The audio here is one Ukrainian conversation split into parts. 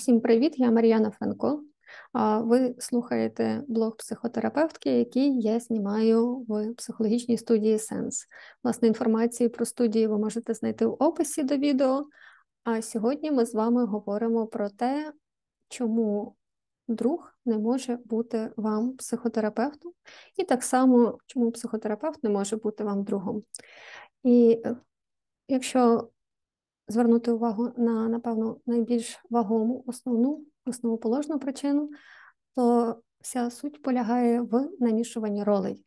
Всім привіт, я Мар'яна Франко. Ви слухаєте блог психотерапевтки, який я знімаю в психологічній студії Сенс. Власне, інформацію про студію ви можете знайти в описі до відео. А сьогодні ми з вами говоримо про те, чому друг не може бути вам психотерапевтом, і так само, чому психотерапевт не може бути вам другом. І е, якщо звернути увагу на, напевно, найбільш вагому основну, основоположну причину, то вся суть полягає в намішуванні ролей.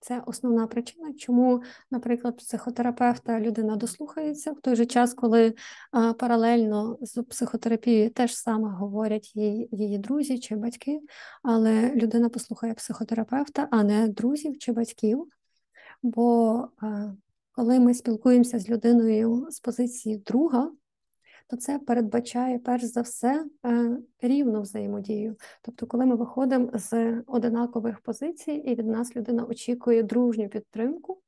Це основна причина, чому, наприклад, психотерапевта людина дослухається в той же час, коли а, паралельно з психотерапією теж саме говорять її, її друзі чи батьки, але людина послухає психотерапевта, а не друзів чи батьків. Бо а, коли ми спілкуємося з людиною з позиції друга, то це передбачає перш за все е, рівну взаємодію. Тобто, коли ми виходимо з одинакових позицій, і від нас людина очікує дружню підтримку,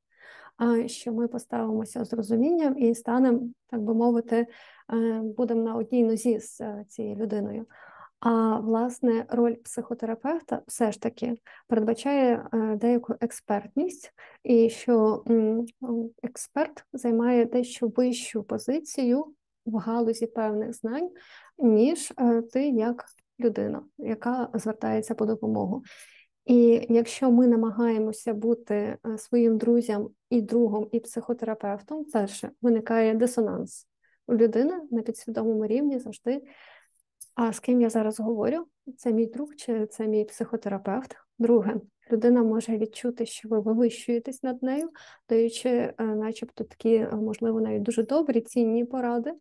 що ми поставимося з розумінням і станемо, так би мовити, е, будемо на одній нозі з е, цією людиною. А власне роль психотерапевта все ж таки передбачає е, деяку експертність, і що експерт займає дещо вищу позицію в галузі певних знань, ніж е, ти як людина, яка звертається по допомогу. І якщо ми намагаємося бути е, своїм друзям і другом, і психотерапевтом, перше виникає дисонанс. У людини на підсвідомому рівні завжди а з ким я зараз говорю? Це мій друг чи це мій психотерапевт? Друге, людина може відчути, що ви вивищуєтесь над нею, даючи, е, начебто, такі, е, можливо, навіть дуже добрі, цінні поради,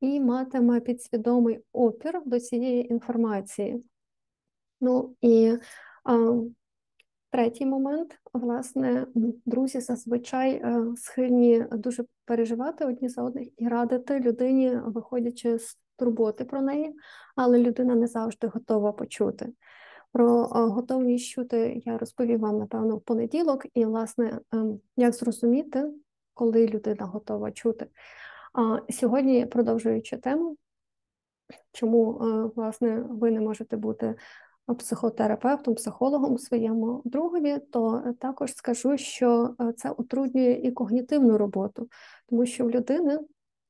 і матиме підсвідомий опір до цієї інформації. Ну і а, третій момент, власне, друзі зазвичай е, схильні дуже переживати одні за одних і радити людині, виходячи з турботи про неї, але людина не завжди готова почути. Про готовність чути я розповім вам, напевно, в понеділок, і, власне, ем, як зрозуміти, коли людина готова чути. А сьогодні, продовжуючи тему, чому, е, власне, ви не можете бути психотерапевтом, психологом своєму другові, то також скажу, що е, це утруднює і когнітивну роботу, тому що в людини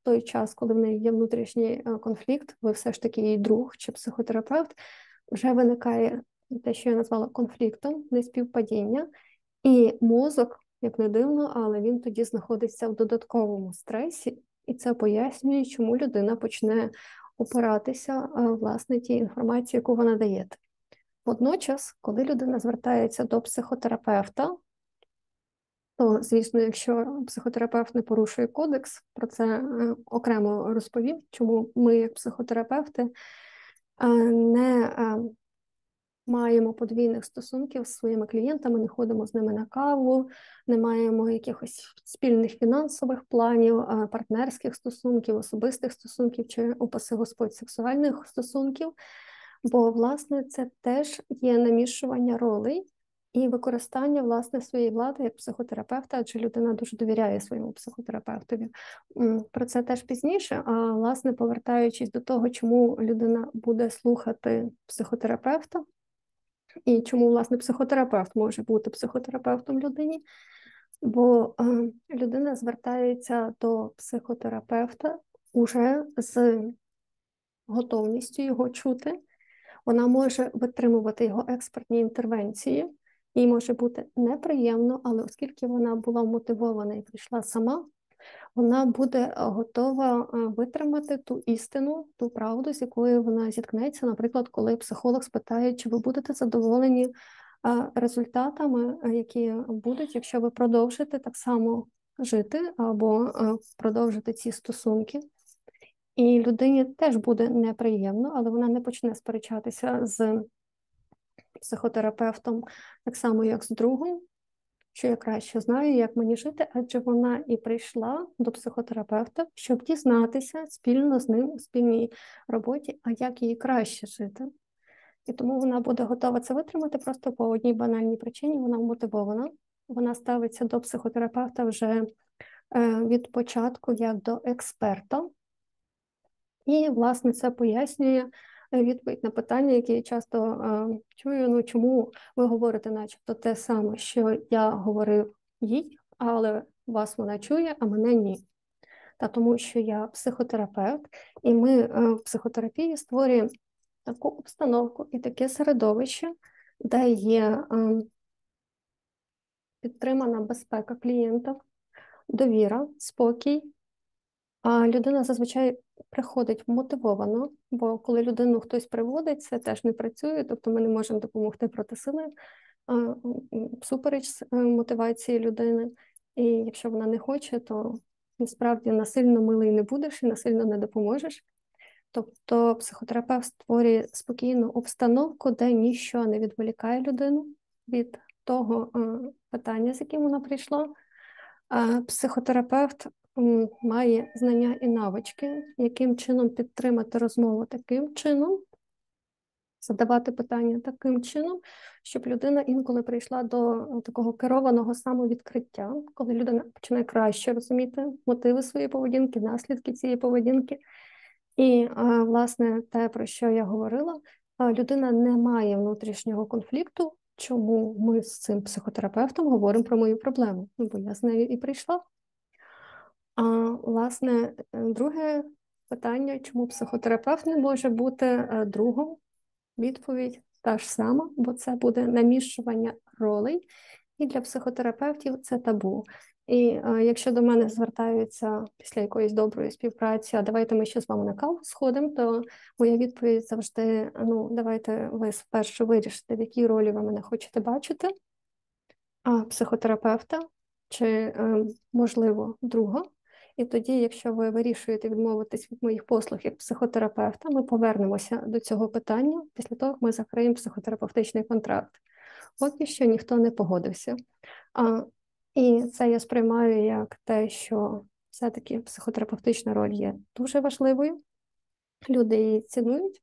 той час, коли в неї є внутрішній е, конфлікт, ви все ж таки її друг чи психотерапевт, вже виникає те, що я назвала конфліктом, неспівпадіння, і мозок, як не дивно, але він тоді знаходиться в додатковому стресі, і це пояснює, чому людина почне опиратися е, власне тій інформації, яку вона дає. Водночас, коли людина звертається до психотерапевта, то, звісно, якщо психотерапевт не порушує кодекс, про це е, окремо розповім, чому ми, як психотерапевти, е, не е, маємо подвійних стосунків з своїми клієнтами, не ходимо з ними на каву, не маємо якихось спільних фінансових планів, партнерських стосунків, особистих стосунків чи упаси Господь сексуальних стосунків. Бо, власне, це теж є намішування ролей і використання власне своєї влади як психотерапевта, адже людина дуже довіряє своєму психотерапевтові. Про це теж пізніше. А власне, повертаючись до того, чому людина буде слухати психотерапевта, і чому власне психотерапевт може бути психотерапевтом людині, бо людина звертається до психотерапевта уже з готовністю його чути. Вона може витримувати його експертні інтервенції, їй може бути неприємно, але оскільки вона була мотивована і прийшла сама, вона буде е, готова е, витримати ту істину, ту правду, з якою вона зіткнеться. Наприклад, коли психолог спитає, чи ви будете задоволені е, результатами, які будуть, якщо ви продовжите так само жити або продовжити ці стосунки. І людині теж буде неприємно, але вона не почне сперечатися з психотерапевтом, так само, як з другом, що я краще знаю, як мені жити, адже вона і прийшла до психотерапевта, щоб дізнатися спільно з ним у спільній роботі, а як їй краще жити. І тому вона буде готова це витримати просто по одній банальній причині, вона мотивована. Вона ставиться до психотерапевта вже е, від початку як до експерта, І, власне, це пояснює відповідь на питання, які я часто е, чую: ну чому ви говорите, начебто, те саме, що я говорив їй, але вас вона чує, а мене ні. Та тому, що я психотерапевт, і ми е, в психотерапії створюємо таку обстановку і таке середовище, де є е, підтримана безпека клієнта, довіра, спокій. А людина зазвичай приходить мотивовано, бо коли людину хтось приводить, це теж не працює, тобто ми не можемо допомогти проти сили супереч е, мотивації людини. І якщо вона не хоче, то насправді насильно милий не будеш і насильно не допоможеш. Тобто психотерапевт створює спокійну обстановку, де ніщо не відволікає людину від того е, питання, з яким вона прийшла. Психотерапевт має знання і навички, яким чином підтримати розмову таким чином, задавати питання таким чином, щоб людина інколи прийшла до такого керованого самовідкриття, коли людина починає краще розуміти мотиви своєї поведінки, наслідки цієї поведінки. І, власне, те, про що я говорила, людина не має внутрішнього конфлікту. Чому ми з цим психотерапевтом говоримо про мою проблему? Ну, бо я з нею і прийшла. А власне, друге питання: чому психотерапевт не може бути е, другом? Відповідь та ж сама, бо це буде намішування ролей, і для психотерапевтів це табу. І а, е, якщо до мене звертаються після якоїсь доброї співпраці, а давайте ми ще з вами на каву сходимо, то моя відповідь завжди: ну, давайте ви спершу вирішите, в якій ролі ви мене хочете бачити, а психотерапевта чи, е, можливо, друга. І тоді, якщо ви вирішуєте відмовитись від моїх послуг як психотерапевта, ми повернемося до цього питання після того, як ми закриємо психотерапевтичний контракт. Поки що ніхто не погодився. А, І це я сприймаю як те, що все-таки психотерапевтична роль є дуже важливою, люди її цінують.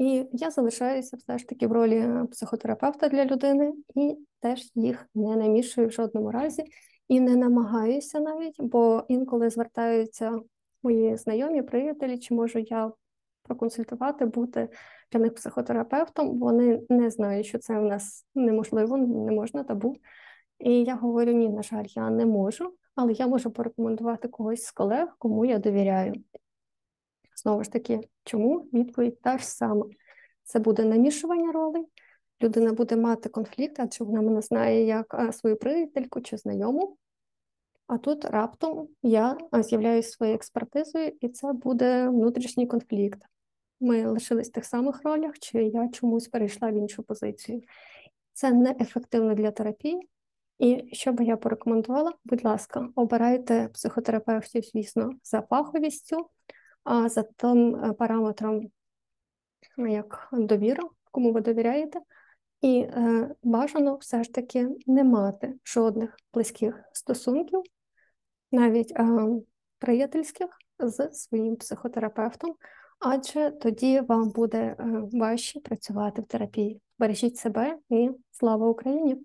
І я залишаюся все ж таки в ролі психотерапевта для людини і теж їх не намішую в жодному разі і не намагаюся навіть, бо інколи звертаються мої знайомі, приятелі, чи можу я проконсультувати, бути для них психотерапевтом. Вони не знають, що це в нас неможливо, не можна табу. І я говорю: ні, на жаль, я не можу, але я можу порекомендувати когось з колег, кому я довіряю. Знову ж таки, чому відповідь та ж сама? Це буде намішування ролей. Людина буде мати конфлікт, адже вона мене знає як свою приятельку чи знайому. А тут раптом я з'являюся своєю експертизою, і це буде внутрішній конфлікт. Ми лишились в тих самих ролях, чи я чомусь перейшла в іншу позицію. Це неефективно для терапії. І що би я порекомендувала, будь ласка, обирайте психотерапевтів, звісно, за фаховістю, за тим е, параметром, як довіра, кому ви довіряєте, і е, бажано все ж таки не мати жодних близьких стосунків, навіть е, приятельських з своїм психотерапевтом, адже тоді вам буде е, важче працювати в терапії. Бережіть себе і слава Україні!